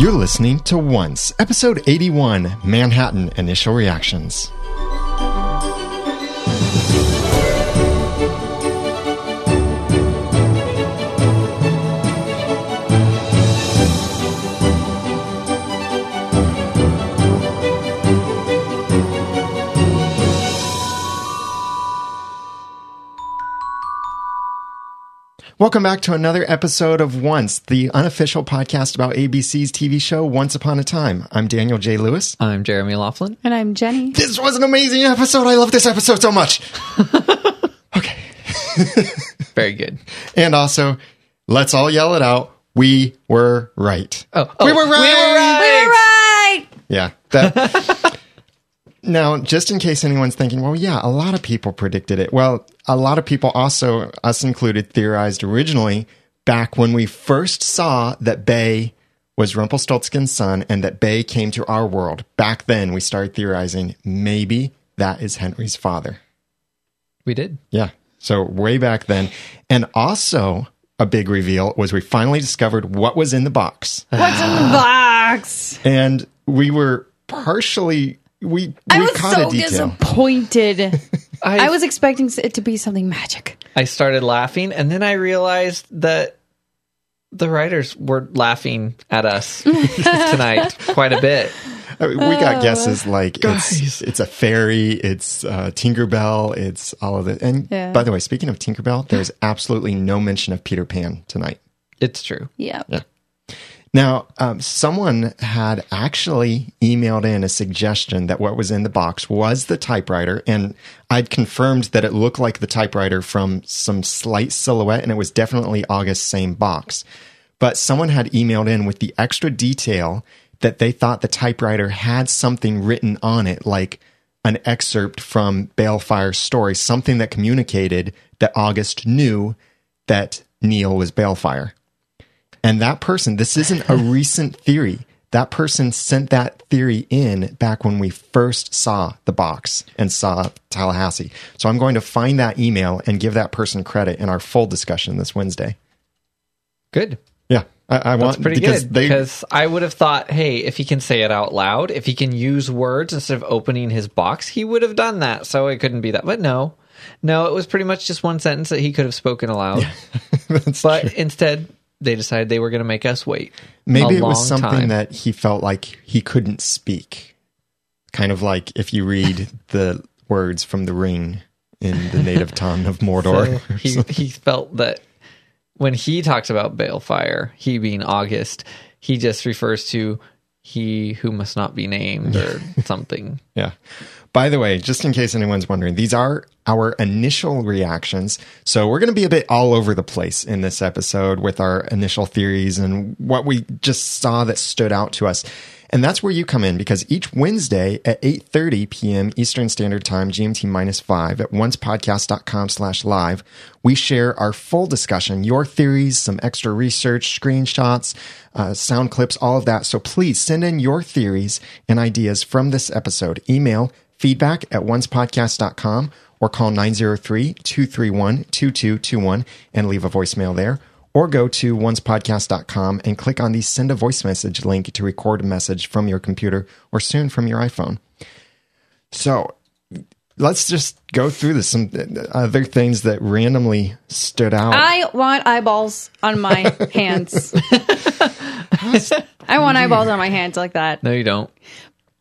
You're listening to Once, episode 81 Manhattan Initial Reactions. Welcome back to another episode of Once, the unofficial podcast about ABC's TV show Once Upon a Time. I'm Daniel J. Lewis. I'm Jeremy Laughlin. And I'm Jenny. This was an amazing episode. I love this episode so much. okay. Very good. And also, let's all yell it out. We were right. Oh, oh. we were right. We were right. right. Yeah. That. Now, just in case anyone's thinking, well, yeah, a lot of people predicted it. Well, a lot of people also, us included, theorized originally back when we first saw that Bae was Rumpelstiltskin's son and that Bae came to our world. Back then, we started theorizing maybe that is Henry's father. We did. Yeah. So way back then. And also, a big reveal was we finally discovered what was in the box. What's in the box? And we were partially we we I was caught so a detail. disappointed. I, I was expecting it to be something magic. I started laughing, and then I realized that the writers were laughing at us tonight quite a bit. I mean, we got guesses like it's Guys. it's a fairy, it's uh, Tinkerbell, it's all of it. And Yeah. by the way, speaking of Tinkerbell, there's absolutely no mention of Peter Pan tonight. It's true. Yeah. Now, um, someone had actually emailed in a suggestion that what was in the box was the typewriter, and I'd confirmed that it looked like the typewriter from some slight silhouette, and it was definitely August's same box. But someone had emailed in with the extra detail that they thought the typewriter had something written on it, like an excerpt from Baelfire's story, something that communicated that August knew that Neil was Baelfire. And that person, this isn't a recent theory. That person sent that theory in back when we first saw the box and saw Tallahassee. So I'm going to find that email and give that person credit in our full discussion this Wednesday. Good. Yeah, I, I That's want pretty because good they because I would have thought, hey, if he can say it out loud, if he can use words instead of opening his box, he would have done that. So it couldn't be that. But no, no, it was pretty much just one sentence that he could have spoken aloud. that's but true. instead, they decided they were going to make us wait. maybe it was something time. that he felt like he couldn't speak. Kind of like if you read the words from the ring in the native tongue of Mordor. So he he felt that when he talks about Baelfire, he being August, he just refers to he who must not be named or something. Yeah. By the way, just in case anyone's wondering, these are our initial reactions. So we're going to be a bit all over the place in this episode with our initial theories and what we just saw that stood out to us. And that's where you come in because each Wednesday at 8.30 p.m. Eastern Standard Time, GMT minus 5 at oncepodcast.com slash live, we share our full discussion, your theories, some extra research, screenshots, uh, sound clips, all of that. So please send in your theories and ideas from this episode. Email feedback at oncepodcast.com or call 903-231-2221 and leave a voicemail there. Or go to oncepodcast.com and click on the send a voice message link to record a message from your computer or soon from your iPhone. So let's just go through this. Some uh, other things that randomly stood out. I want eyeballs on my hands. I want eyeballs on my hands like that. No, you don't.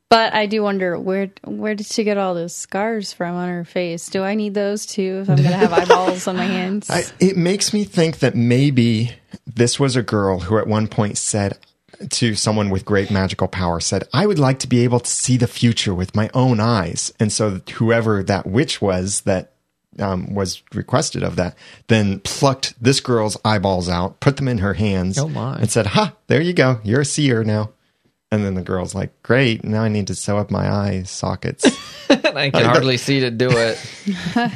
But I do wonder where where did she get all those scars from on her face? Do I need those too if I'm gonna have eyeballs on my hands? I, it makes me think that maybe this was a girl who at one point said to someone with great magical power said, "I would like to be able to see the future with my own eyes." And so whoever that witch was that um, was requested of that, then plucked this girl's eyeballs out, put them in her hands, Oh, my. and said, "Ha! There you go. You're a seer now." And then the girl's like, "Great! Now I need to sew up my eye sockets." I can hardly see to do it.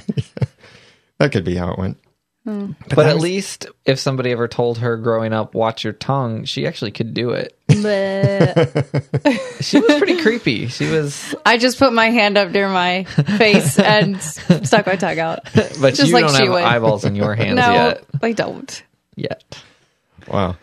that could be how it went. Hmm. But, that at was- least if somebody ever told her growing up, watch your tongue, she actually could do it. But She was pretty creepy. She was, I just put my hand up near my face and stuck my tongue out. but Just you like don't she have would. eyeballs in your hands no, yet. I don't. Yet. Wow.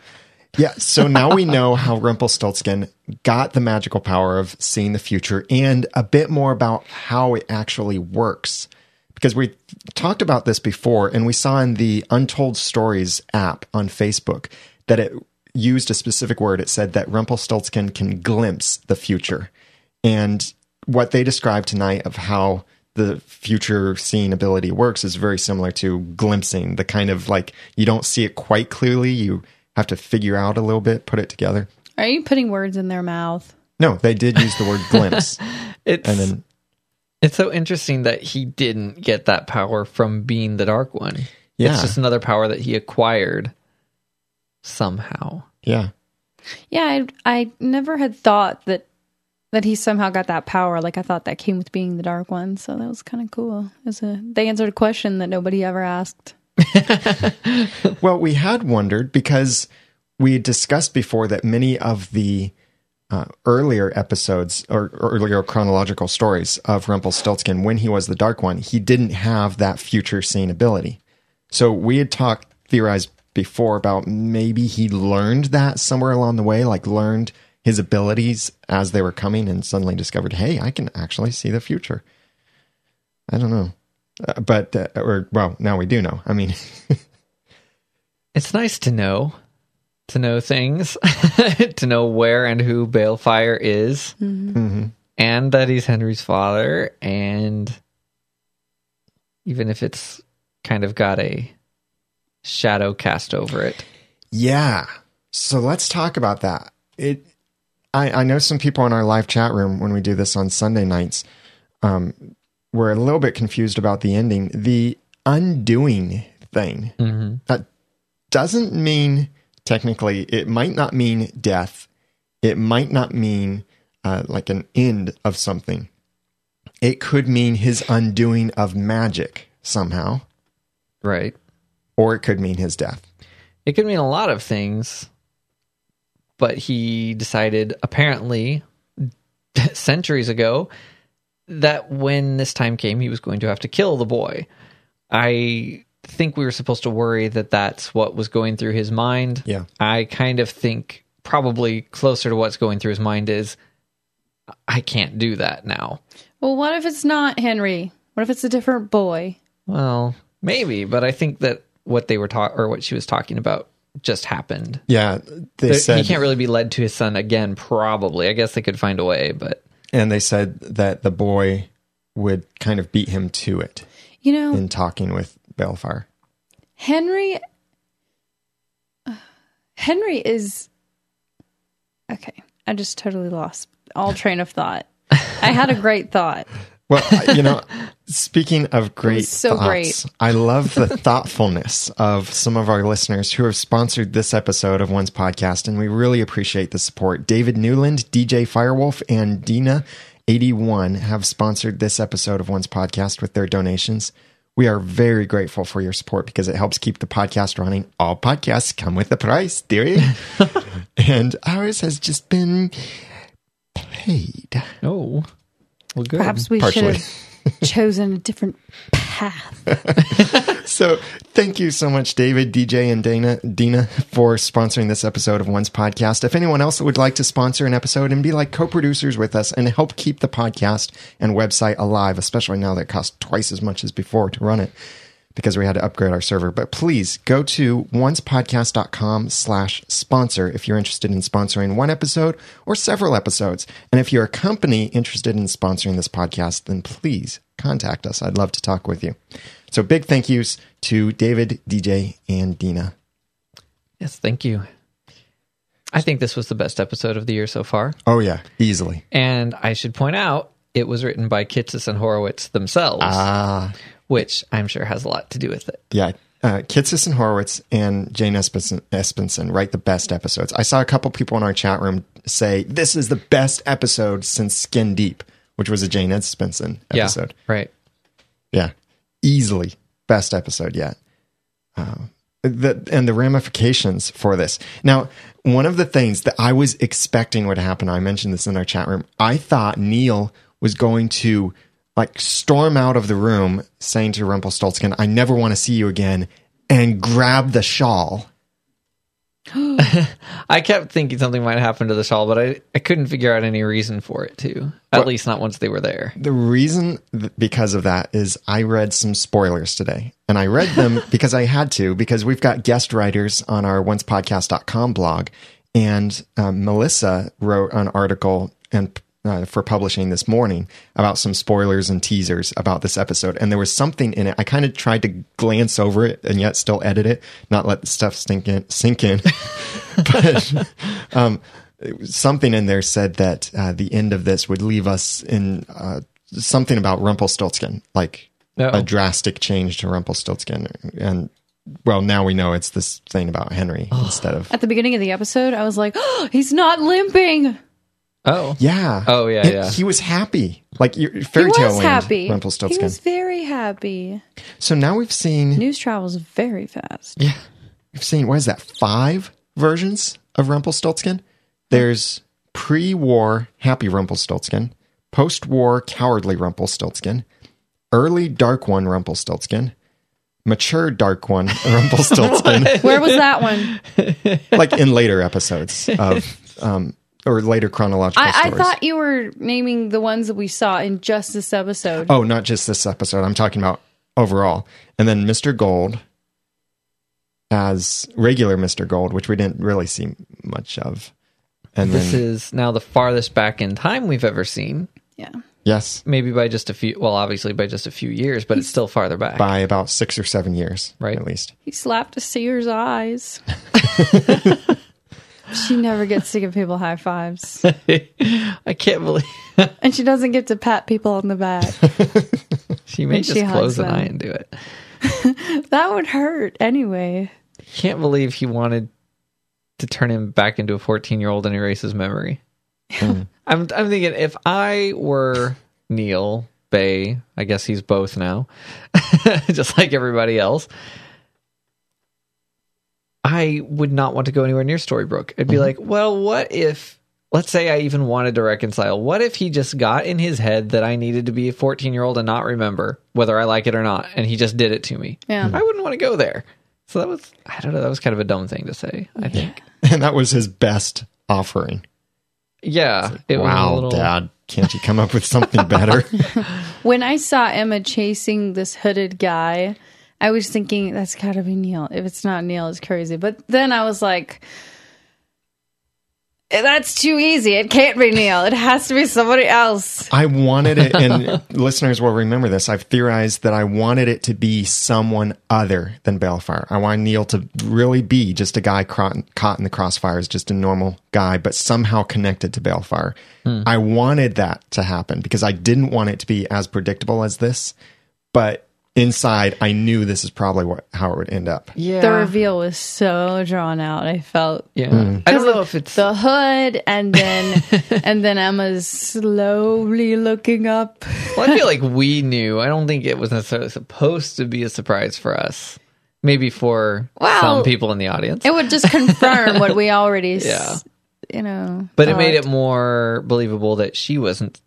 Yeah, so now we know how Rumpelstiltskin got the magical power of seeing the future and a bit more about how it actually works. Because we talked about this before and we saw in the Untold Stories app on Facebook that it used a specific word. It said that Rumpelstiltskin can glimpse the future. And what they described tonight of how the future seeing ability works is very similar to glimpsing, the kind of like you don't see it quite clearly. You have to figure out a little bit, put it together. Are you putting words in their mouth? No, they did use the word glimpse. It's and then, it's so interesting that he didn't get that power from being the Dark One. Yeah. It's just another power that he acquired somehow. yeah. Yeah, I I never had thought that that he somehow got that power. Like I thought that came with being the dark one. So that was kind of cool. It was a they answered a question that nobody ever asked. Well, we had wondered because we discussed before that many of the uh, earlier episodes or, or earlier chronological stories of Rumpelstiltskin, when he was the Dark One, he didn't have that future seeing ability. So we had talked, theorized before about maybe he learned that somewhere along the way, like learned his abilities as they were coming and suddenly discovered, hey, I can actually see the future. I don't know. Uh, but, uh, or, well, now we do know. I mean, It's nice to know, to know things, to know where and who Baelfire is, and that he's Henry's father, and even if it's kind of got a shadow cast over it. Yeah. So let's talk about that. It I, I know some people in our live chat room when we do this on Sunday nights, um, were a little bit confused about the ending. The undoing thing. That doesn't mean technically it might not mean death. It might not mean uh, like an end of something. It could mean his undoing of magic somehow, Right. or it could mean his death. It could mean a lot of things, but he decided apparently centuries ago that when this time came, he was going to have to kill the boy. I think we were supposed to worry that that's what was going through his mind. Yeah. I kind of think probably closer to what's going through his mind is I can't do that now. Well, what if it's not Henry? What if it's a different boy? Well, maybe, but I think that what they were talking or what she was talking about just happened. Yeah, they There- said he can't really be led to his son again. Probably, I guess they could find a way, but And they said that the boy would kind of beat him to it You know, in talking with Baelfire. Henry Henry is Okay, I just totally lost all train of thought. I had a great thought. Well, you know, speaking of great so thoughts, great. I love the thoughtfulness of some of our listeners who have sponsored this episode of Once Podcast, and we really appreciate the support. David Newland, DJ Firewolf, and Dina81 have sponsored this episode of Once Podcast with their donations. We are very grateful for your support because it helps keep the podcast running. All podcasts come with a price, dearie. and ours has just been paid. oh, well, good. Perhaps we Partially. should have chosen a different path. So thank you so much, David, DJ, and Dana, Dina, for sponsoring this episode of Once Podcast. If anyone else would like to sponsor an episode and be like co-producers with us and help keep the podcast and website alive, especially now that it costs twice as much as before to run it because we had to upgrade our server. But please go to oncepodcast.com slash sponsor if you're interested in sponsoring one episode or several episodes. And if you're a company interested in sponsoring this podcast, then please contact us. I'd love to talk with you. So big thank yous to David, DJ, and Dina. Yes, thank you. I think this was the best episode of the year so far, Oh yeah, easily. and I should point out it was written by Kitsis and Horowitz themselves, Ah, which I'm sure has a lot to do with it. yeah. Uh, Kitsis and Horowitz and Jane Espenson, Espenson write the best episodes. I saw a couple people in our chat room say this is the best episode since Skin Deep, which was a Jane Espenson episode. Yeah, right. Yeah, easily best episode yet. Uh, the, and the ramifications for this. Now, one of the things that I was expecting would happen, I mentioned this in our chat room. I thought Neil was going to like storm out of the room, saying to Rumpelstiltskin, "I never want to see you again," and grab the shawl. I kept thinking something might happen to the shawl, but I, I couldn't figure out any reason for it to. At least not once they were there. The reason th- because of that is I read some spoilers today. And I read them because I had to, because we've got guest writers on our oncepodcast.com blog. And um, Melissa wrote an article and uh, for publishing this morning about some spoilers and teasers about this episode. And there was something in it. I kind of tried to glance over it and yet still edit it, not let the stuff sink in. Sink in. but um, something in there said that uh, the end of this would leave us in uh, something about Rumpelstiltskin, like No. a drastic change to Rumpelstiltskin. And well, now we know it's this thing about Henry instead of. At the beginning of the episode, I was like, oh, he's not limping. Oh. Yeah. Oh, yeah, And yeah. He was happy. Like your He fairy tale was land, happy. He was very happy. so now we've seen News travels very fast. Yeah. We've seen, what is that, five versions of Rumpelstiltskin? There's pre war happy Rumpelstiltskin, post war cowardly Rumpelstiltskin, early dark one Rumpelstiltskin, mature dark one Rumpelstiltskin, Where was that one? like in later episodes of, um, or later chronological I, I thought you were naming the ones that we saw in just this episode. oh, not just this episode. I'm talking about overall. And then Mr. Gold as regular Mr. Gold, which we didn't really see much of. And This then, is now the farthest back in time we've ever seen. Yeah. yes, Maybe by just a few, well, obviously by just a few years, but it's still farther back. by about six or seven years, Right. At least. He slapped a seer's eyes. she never gets to give people high fives. I can't believe And she doesn't get to pat people on the back. she may just she close an them. eye and do it. That would hurt anyway. Can't believe he wanted to turn him back into a 14 year old and erase his memory. Hmm. I'm, I'm thinking if I were Neil Bae, I guess he's both now, just like everybody else. I would not want to go anywhere near Storybrooke. I'd be mm-hmm. like, well, what if, let's say I even wanted to reconcile, what if he just got in his head that I needed to be a 14 year old and not remember whether I like it or not, and he just did it to me? Yeah. I wouldn't want to go there. So that was, I don't know, that was kind of a dumb thing to say, I think. And that was his best offering. Yeah. It was a wow, little- Dad, can't you come up with something better? When I saw Emma chasing this hooded guy, I was thinking that's got to be Neil. If it's not Neil, it's crazy. But then I was like, that's too easy. It can't be Neil. It has to be somebody else. I wanted it, and listeners will remember this. I've theorized that I wanted it to be someone other than Baelfire. I wanted Neil to really be just a guy caught, caught in the crossfires, just a normal guy, but somehow connected to Baelfire. Hmm. I wanted that to happen because I didn't want it to be as predictable as this, but inside, I knew this is probably what how it would end up. Yeah. The reveal was so drawn out. I felt yeah. Mm. I don't know if it's. the hood, and then and then Emma's slowly looking up. Well, I feel like we knew. I don't think it was necessarily supposed to be a surprise for us. Maybe for Well, some people in the audience. It would just confirm what we already, s- Yeah. you know. but it made it more believable that she wasn't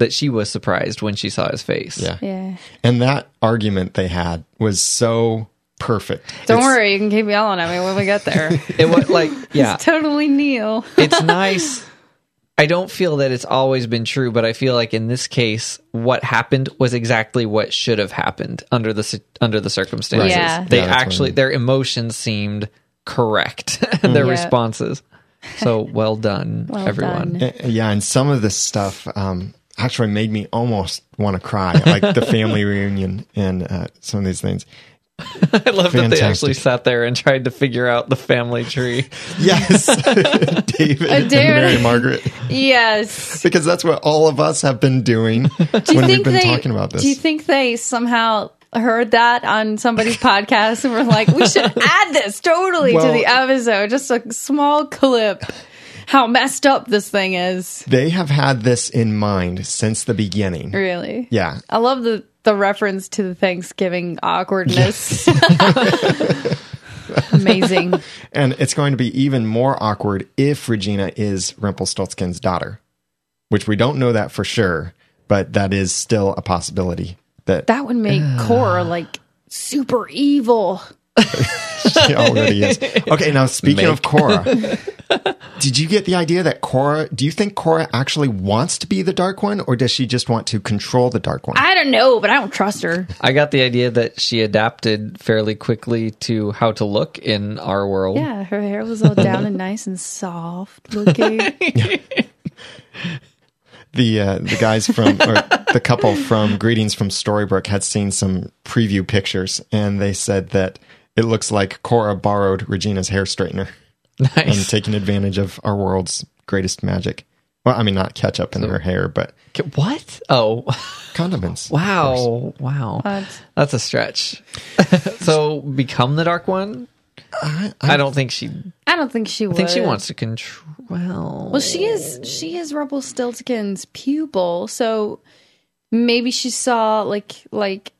that she was surprised when she saw his face. Yeah. Yeah. And that argument they had was so perfect. Don't It's- worry, you can keep yelling at me when we get there. It was like yeah. It's totally Neil. it's nice. I don't feel that it's always been true, but I feel like in this case, what happened was exactly what should have happened under the under the circumstances. Yeah. They Yeah, that's I actually mean. their emotions seemed correct, their Yeah. responses. So well done, Well everyone. done. Uh, Yeah, and some of this stuff um, actually made me almost want to cry, like the family reunion and uh, some of these things. I love that they actually sat there and tried to figure out the family tree. Yes, David, and Uh, David. Mary Margaret, Yes. because that's what all of us have been doing Do you when we've think been they talking about this. Do you think they somehow heard that on somebody's podcast and were like, "We should add this totally to the episode, just a small clip." How messed up this thing is. they have had this in mind since the beginning. Really. Yeah, I love the the reference to the Thanksgiving awkwardness. Amazing. and it's going to be even more awkward if Regina is Rumpelstiltskin's daughter, which we don't know that for sure, but that is still a possibility. That That would make Cora like super evil. she already is. Okay, now speaking of Cora, did you get the idea that Cora? Do you think Cora actually wants to be the Dark One, or does she just want to control the Dark One? I don't know, but I don't trust her. I got the idea that she adapted fairly quickly to how to look in our world. Yeah, her hair was all down and nice and soft looking. the uh, the guys from or the couple from Greetings from Storybrooke had seen some preview pictures, and they said that it looks like Cora borrowed Regina's hair straightener and taking advantage of our world's greatest magic. Well, I mean, not ketchup in her hair, but What? Oh, condiments. wow. Wow. But That's a stretch. so become the Dark One? I, don't think she. I I don't think she would. think she wants to control. Well, Well, she is she is Rumpelstiltskin's pupil, so maybe she saw like like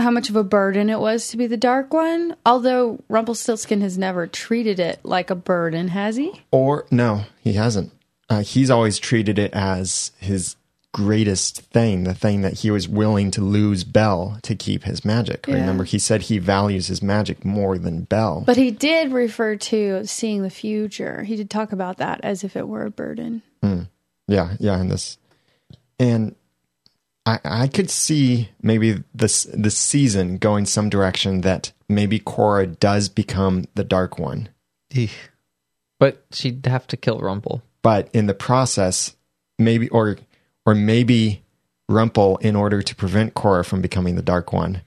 how much of a burden it was to be the dark one. Although Rumpelstiltskin has never treated it like a burden, has he? Or no, he hasn't. Uh, he's always treated it as his greatest thing, the thing that he was willing to lose Belle to keep his magic. Yeah. Remember, he said he values his magic more than Belle. But he did refer to seeing the future. He did talk about that as if it were a burden. Yeah, yeah, and this, and I I could see maybe this this season going some direction that maybe Cora does become the Dark One, Eek. But she'd have to kill Rumple. but in the process, maybe or or maybe Rumple, in order to prevent Cora from becoming the Dark One,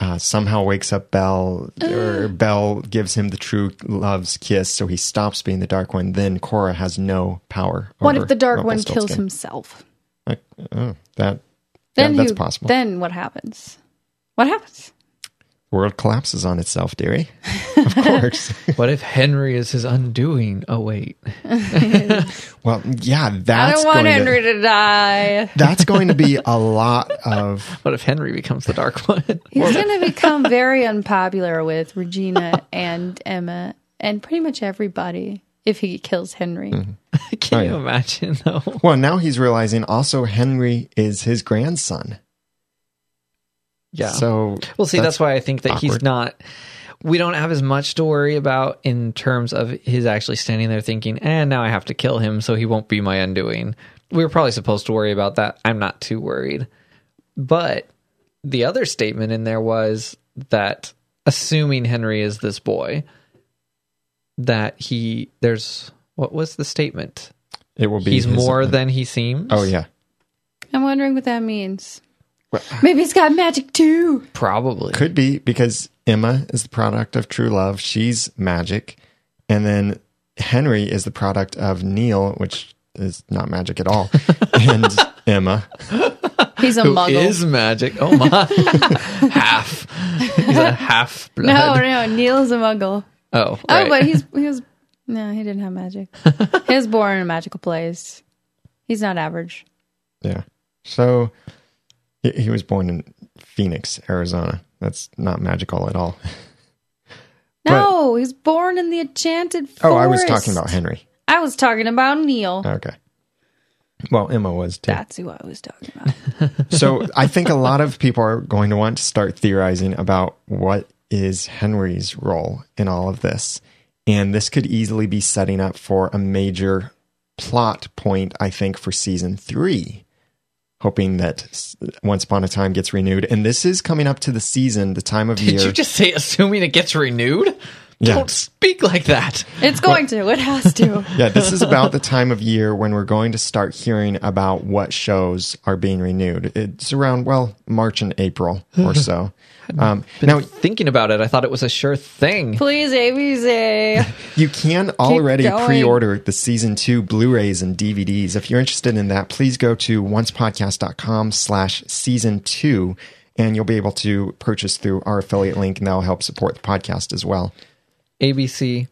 uh, somehow wakes up Belle, or Belle gives him the true love's kiss, so he stops being the Dark One. Then Cora has no power. What over if the dark one kills himself? Like, oh, that Then yeah, that's who- possible. Then what happens? What happens? world collapses on itself, dearie. Of course. What if Henry is his undoing? Oh wait, well, yeah, I that's don't want going Henry to, to die. that's going to be a lot of what if Henry becomes the Dark One? He's going to become very unpopular with Regina and Emma and pretty much everybody if he kills Henry. Mm-hmm. Can Oh, you yeah. imagine though? well. Now he's realizing also Henry is his grandson. Yeah. So Well, see, that's, why I think that he's not. We don't have as much to worry about in terms of his actually standing there thinking, and now I have to kill him so he won't be my undoing. We were probably supposed to worry about that. I'm not too worried. But the other statement in there was that assuming Henry is this boy, that he, there's, what was the statement? it will be. He's his- more than he seems. Oh yeah. I'm wondering what that means. Well, Maybe he's got magic too. Probably. Could be because Emma is the product of true love. She's magic, and then Henry is the product of Neil, which is not magic at all, and Emma. He's a Who muggle. is magic? Oh my. half. He's a half blood. no, no, Neil's a muggle. Oh, Oh, but he's he was no, he didn't have magic. he was born in a magical place. He's not average. Yeah. So he, he was born in Phoenix, Arizona. That's not magical at all. No, he's born in the enchanted forest. Oh, I was talking about Henry. I was talking about Neil. Okay. Well, Emma was too. That's who I was talking about. So I think a lot of people are going to want to start theorizing about what is Henry's role in all of this. And this could easily be setting up for a major plot point, I think, for season three. Hoping that Once Upon a Time gets renewed. And this is coming up to the season, the time of Did year. you just say assuming it gets renewed? Yeah. Don't speak like that. It's going to. It has to. yeah, this is about the time of year when we're going to start hearing about what shows are being renewed. It's around, well, March and April or so. Um, now, Thinking about it, I thought it was a sure thing. Please, ABC. You can already pre-order the season two Blu-rays and DVDs. If you're interested in that, please go to oncepodcast.com slash season two and you'll be able to purchase through our affiliate link and that'll help support the podcast as well. ABC,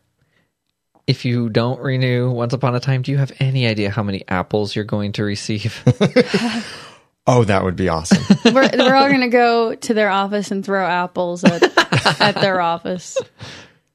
if you don't renew Once Upon a Time, do you have any idea how many apples you're going to receive? Oh, that would be awesome. we're, we're all going to go to their office and throw apples at, at their office.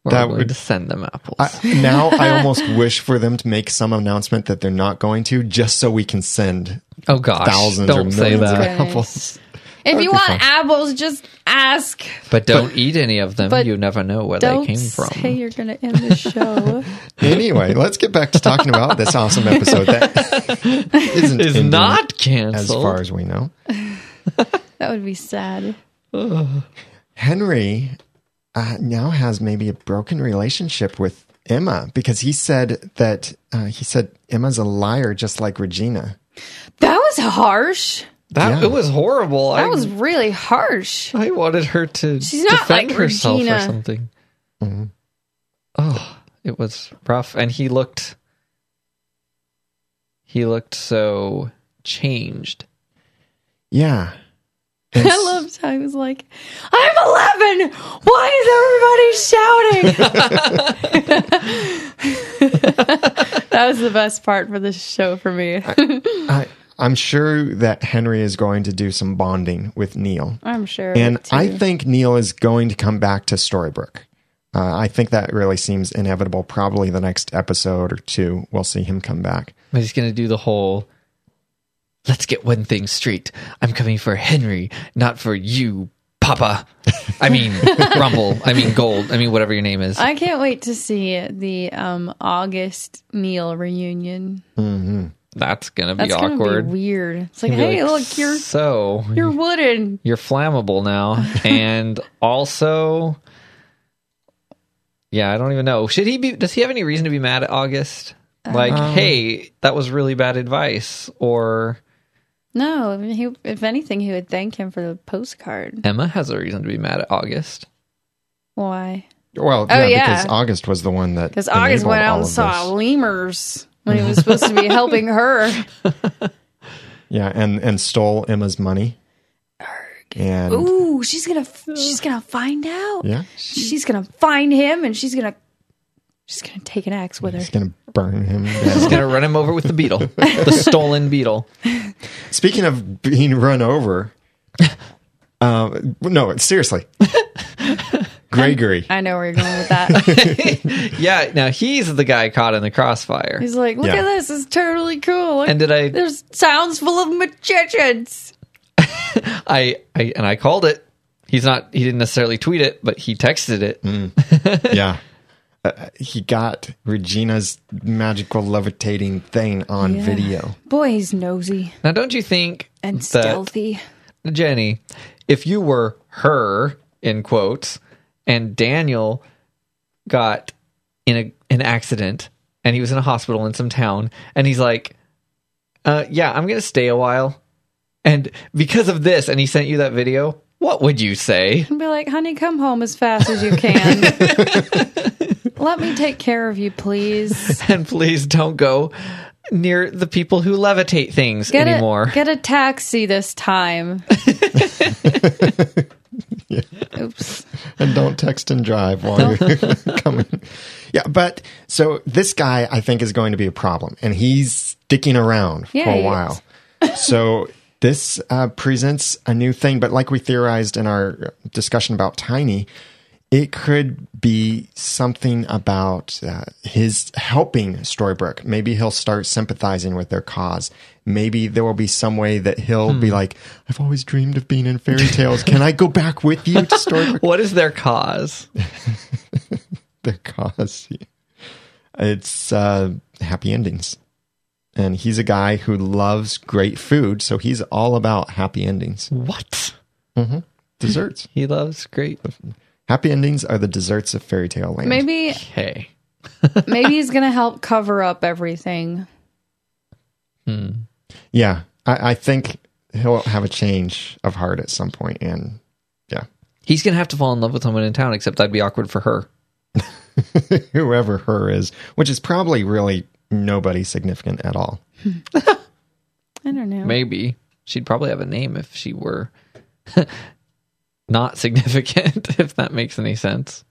We're That going would- to send them apples. I, now I almost wish for them to make some announcement that they're not going to just so we can send oh gosh, thousands don't or say millions of that. apples. If would you want fun. apples, just ask. But don't eat any of them. but You never know where they Don't came from. say you're going to end the show. Anyway, let's get back to talking about this awesome episode that isn't Is ending not as canceled. far as we know. that would be sad. Henry uh, now has maybe a broken relationship with Emma because he said that uh, he said Emma's a liar just like Regina. That was harsh. That Yeah. it was horrible. That I was really harsh. I wanted her to She's not defend like herself or Regina. something. Mm-hmm. Oh, it was rough, and he looked. He looked so changed. Yeah. And I loved how he was like, I'm 11. Why is everybody shouting? that was the best part for this show for me. I, I'm sure that Henry is going to do some bonding with Neil. I'm sure. And. I think Neil is going to come back to Storybrooke. Uh, I think that really seems inevitable. Probably the next episode or two, we'll see him come back. But he's going to do the whole. Let's get one thing straight. I'm coming for Henry, not for you, Papa. I mean, Rumple. I mean, Gold. I mean, whatever your name is. I can't wait to see the um, August Neil reunion. That's going to be That's gonna awkward. be weird. It's like, hey, like, look, you're so you're wooden. you're flammable now and also yeah i don't even know should he be does he have any reason to be mad at august like Um, hey that was really bad advice or No, I mean, he, if anything, he would thank him for the postcard. emma has a reason to be mad at august Why? Well, Oh, yeah, yeah. because August was the one that Because August went out and saw this. lemurs when he was supposed to be helping her. Yeah, and and stole Emma's money. And Ooh, she's gonna she's gonna find out. yeah, She's gonna find him, and she's gonna she's gonna take an axe with her. he's gonna burn him. he's down. gonna run him over with the beetle the stolen beetle Speaking of being run over, uh, no, seriously, Gregory. I know where you're going with that. yeah now he's the guy caught in the crossfire He's like, look Yeah. at this, it's totally cool. Look, and did i there's sounds full of magicians. i i and i called it he's not he didn't necessarily tweet it but he texted it yeah. Uh, he got Regina's magical levitating thing on Yeah. video. Boy, he's nosy now don't you think and that- stealthy. Jenny, if you were her in quotes, and Daniel got in a an accident and he was in a hospital in some town, and he's like, uh, "Yeah, I'm gonna stay a while," and because of this, and he sent you that video, what would you say? And be like, honey, come home as fast as you can. Let me take care of you, please. And please don't go near the people who levitate things Get anymore. A, get a taxi this time. Oops. And don't text and drive while you're coming. Yeah, but so this guy I think is going to be a problem, and he's sticking around Yeah, for a while. so this uh, presents a new thing, but like we theorized in our discussion about Tiny, it could be something about uh, his helping Storybrooke. Maybe he'll start sympathizing with their cause. Maybe there will be some way that he'll be like, "I've always dreamed of being in fairy tales. Can I go back with you to Storybrooke?" what is their cause? their cause. It's uh, happy endings. And he's a guy who loves great food, so he's all about happy endings. What? Desserts. He loves great. Happy endings are the desserts of fairy tale land. Maybe Hey. maybe he's gonna help cover up everything. Hmm. Yeah. I, I think he'll have a change of heart at some point, and yeah. He's gonna have to fall in love with someone in town, except that'd be awkward for her. Whoever her is, which is probably really nobody significant at all. I don't know. Maybe she'd probably have a name if she were not significant. if that makes any sense.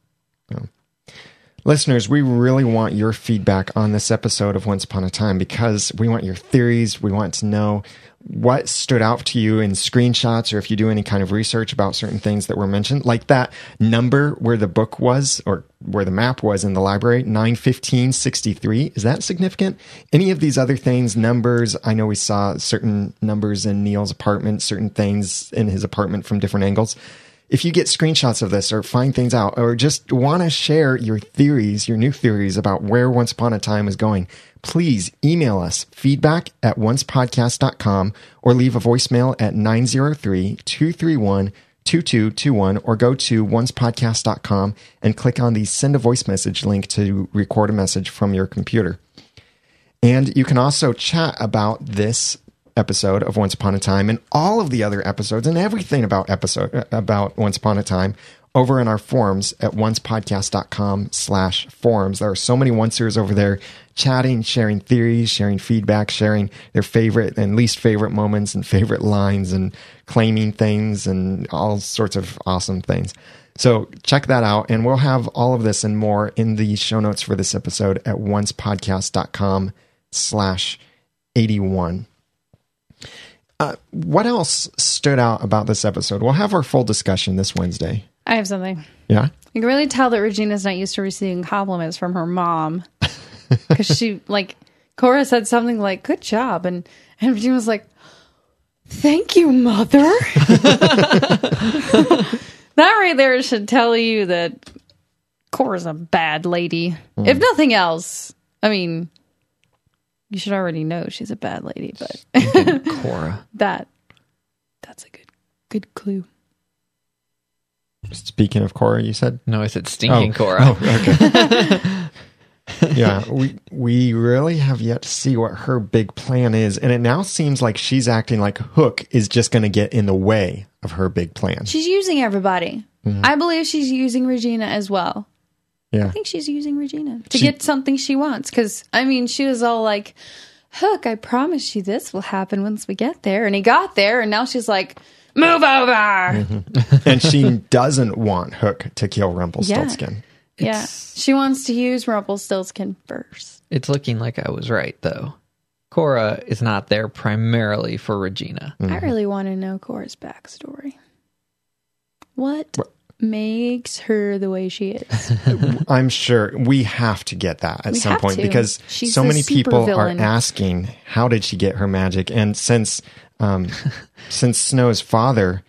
Listeners, we really want your feedback on this episode of Once Upon a Time because we want your theories. We want to know what stood out to you in screenshots or if you do any kind of research about certain things that were mentioned, like that number where the book was or where the map was in the library, 91563. Is that significant? Any of these other things, numbers, I know we saw certain numbers in Neil's apartment, certain things in his apartment from different angles if you get screenshots of this or find things out or just want to share your theories, your new theories about where Once Upon a Time is going, please email us feedback at oncepodcast.com or leave a voicemail at 903 231 2221 or go to oncepodcast.com and click on the send a voice message link to record a message from your computer. And you can also chat about this episode of Once Upon a Time and all of the other episodes and everything about episode uh, about Once Upon a Time over in our forums at oncepodcast.com slash forums. There are so many oncers over there chatting, sharing theories, sharing feedback, sharing their favorite and least favorite moments and favorite lines and claiming things and all sorts of awesome things. So check that out. And we'll have all of this and more in the show notes for this episode at oncepodcast.com slash 81. Uh, what else stood out about this episode? We'll have our full discussion this Wednesday. I have something. Yeah. You can really tell that Regina's not used to receiving compliments from her mom because she like Cora said something like "Good job," and and Regina was like, "Thank you, mother." that right there should tell you that Cora's a bad lady. If nothing else, I mean, you should already know she's a bad lady, but Cora. that that's a good good clue. Speaking of Cora, you said? No, I said stinking Oh. Cora. Oh, okay. yeah, we we really have yet to see what her big plan is, and it now seems like she's acting like Hook is just going to get in the way of her big plan. She's using everybody. Mm-hmm. I believe she's using Regina as well. Yeah, I think she's using Regina to She- get something she wants. Because I mean, she was all like, "Hook, I promise you this will happen once we get there," and he got there, and now she's like, "Move over." Mm-hmm. and she doesn't want Hook to kill Rumpelstiltskin. Yeah, It's- she wants to use Rumpelstiltskin first. It's looking like I was right, though. Cora is not there primarily for Regina. I really want to know Cora's backstory. What makes her the way she is? I'm sure we have to get that at We some point to. because She's so many people are asking how did she get her magic, and since um, since Snow's father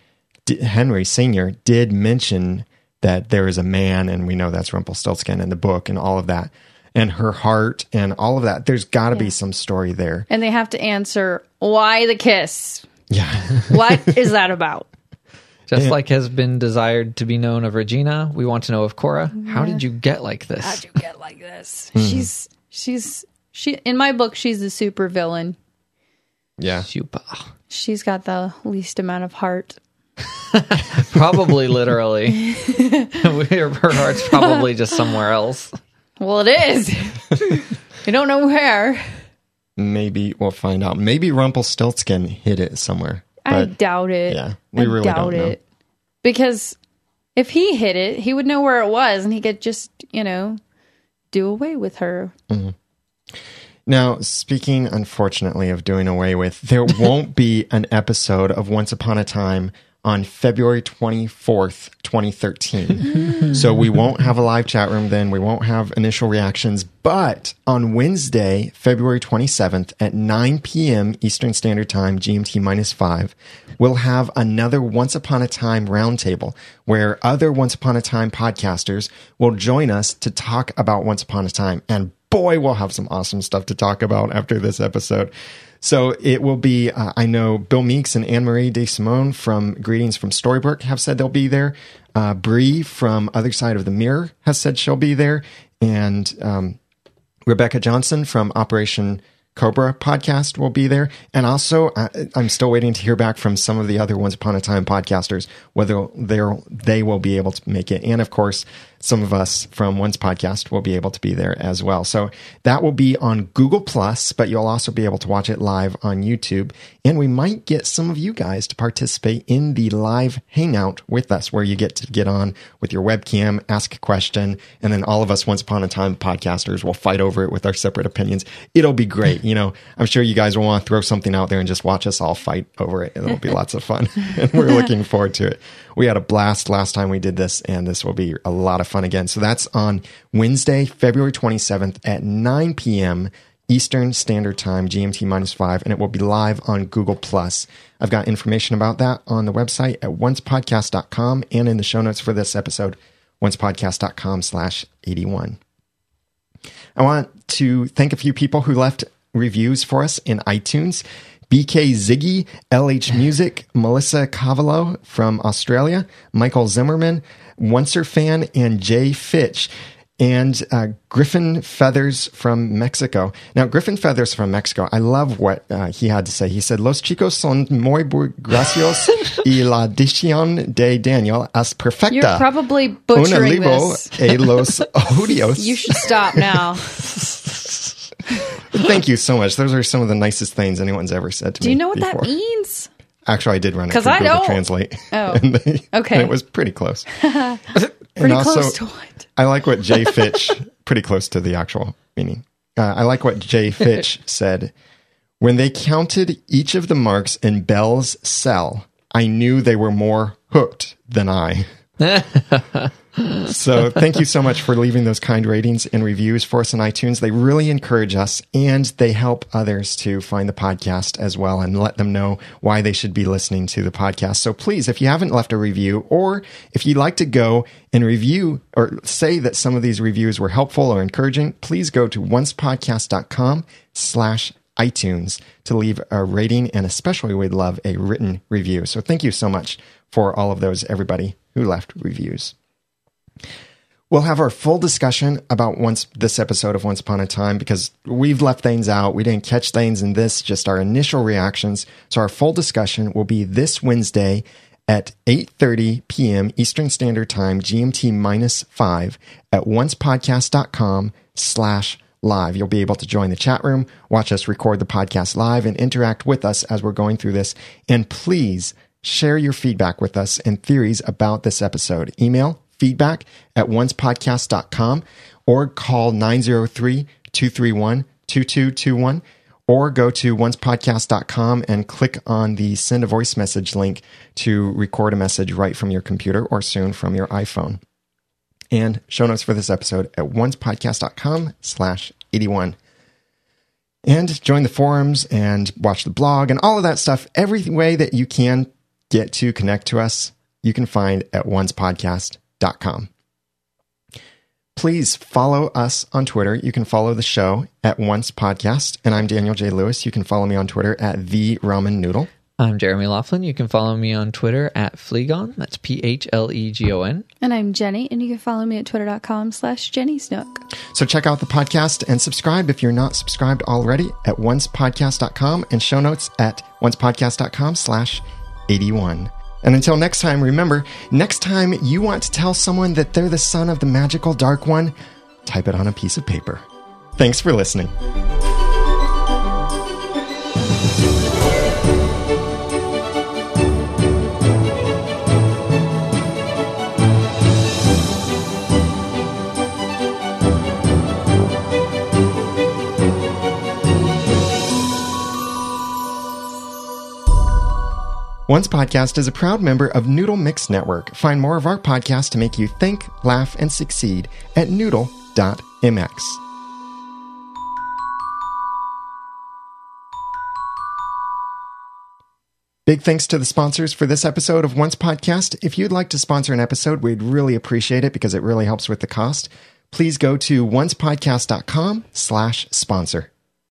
D- Henry Senior did mention that there is a man, and we know that's Rumpelstiltskin in the book, and all of that, and her heart, and all of that. There's got to be some story there. and they have to answer, "Why the kiss? Yeah, What is that about?" Just Yeah. like has been desired to be known of Regina, we want to know of Cora. How did you get like this? How'd you get like this? Hmm. She's she's she in my book. She's the super villain. yeah. Chupa. She's got the least amount of heart. Probably literally. her her heart's probably just somewhere else. Well, it is. I don't know where. Maybe we'll find out. Maybe Rumpelstiltskin hid it somewhere. I But doubt it. yeah, we I really doubt don't know. it because if he hit it, he would know where it was, and he could just you know do away with her. Mm-hmm. Now, speaking unfortunately of doing away with, there won't be an episode of Once Upon a Time on February 24th, 2013. so we won't have a live chat room then. We won't have initial reactions. But on Wednesday, February 27th at 9 p.m. Eastern Standard Time, GMT minus five, we'll have another Once Upon a Time roundtable where other Once Upon a Time podcasters will join us to talk about Once Upon a Time. And boy, we'll have some awesome stuff to talk about after this episode. So it will be, uh, I know Bill Meeks and Anne Marie De Simone from Greetings from Storybrooke have said they'll be there. Uh, from Other Side of the Mirror has said she'll be there. And um, Rebecca Johnson from Operation Cobra podcast will be there. And also, I, I'm still waiting to hear back from some of the other Once Upon a Time podcasters whether they're, they will be able to make it. And of course, some of us from Once Podcast will be able to be there as well. So that will be on Google Plus, but you'll also be able to watch it live on YouTube. And we might get some of you guys to participate in the live hangout with us, where you get to get on with your webcam, ask a question, and then all of us Once Upon a Time podcasters will fight over it with our separate opinions. It'll be great. You know, I'm sure you guys will want to throw something out there and just watch us all fight over it. It'll be lots of fun. and we're looking forward to it. We had a blast last time we did this, and this will be a lot of fun again. So that's on Wednesday, February 27th at 9 p.m. Eastern Standard Time, GMT minus five, and it will be live on Google Plus. I've got information about that on the website at oncepodcast.com and in the show notes for this episode, oncepodcast.com slash 81. I want to thank a few people who left reviews for us in iTunes. BK Ziggy, LH Music, Melissa Cavallo from Australia, Michael Zimmerman, Oncer Fan, and Jay Fitch. And uh, Griffin Feathers from Mexico. Now, Griffin Feathers from Mexico, I love what uh, he had to say. He said, Los chicos son muy graciosos y la dicción de Daniel es perfecta. You're probably Un butchering libro this. e los odios. You should stop now. Thank you so much. Those are some of the nicest things anyone's ever said to me. Do you know what before. that means? Actually, I did run it 'Cause through I don't. Translate. Oh, And they- okay. and it was pretty close. and Pretty also, close to what? I like what Jay Fitch, pretty close to the actual meaning. Uh, I like what Jay Fitch said. When they counted each of the marks in Belle's cell, I knew they were more hooked than I. so thank you so much for leaving those kind ratings and reviews for us on iTunes. They really encourage us and they help others to find the podcast as well and let them know why they should be listening to the podcast. So please, if you haven't left a review or if you'd like to go and review or say that some of these reviews were helpful or encouraging, please go to oncepodcast.com slash iTunes to leave a rating and especially we'd love a written review. So thank you so much for all of those, everybody who left reviews. We'll have our full discussion about once this episode of Once Upon a Time because we've left things out. We didn't catch things in this, just our initial reactions. So our full discussion will be this Wednesday at 8:30 p.m. Eastern Standard Time, GMT minus 5 at oncepodcast.com slash live. You'll be able to join the chat room, watch us record the podcast live, and interact with us as we're going through this. And please share your feedback with us and theories about this episode. Email feedback at oncepodcast.com or call 903-231-2221 or go to oncepodcast.com and click on the send a voice message link to record a message right from your computer or soon from your iPhone. And show notes for this episode at oncepodcast.com slash 81 and join the forums and watch the blog and all of that stuff. Every way that you can get to connect to us, you can find at oncepodcast.com. Please follow us on Twitter. You can follow the show at Once Podcast, and I'm Daniel J. Lewis. You can follow me on Twitter at the Ramen Noodle. I'm Jeremy Laughlin. You can follow me on Twitter at Phlegon. That's P H L E G O N. And I'm Jenny, and you can follow me at twitter.com slash Jenny Snook. So check out the podcast and subscribe if you're not subscribed already at oncepodcast.com and show notes at oncepodcast.com slash 81. And until next time, remember, next time you want to tell someone that they're the son of the magical dark one, type it on a piece of paper. Thanks for listening. Once Podcast is a proud member of Noodle Mix Network. Find more of our podcasts to make you think, laugh, and succeed at noodle.mx. Big thanks to the sponsors for this episode of Once Podcast. If you'd like to sponsor an episode, we'd really appreciate it because it really helps with the cost. Please go to oncepodcast.com slash sponsor.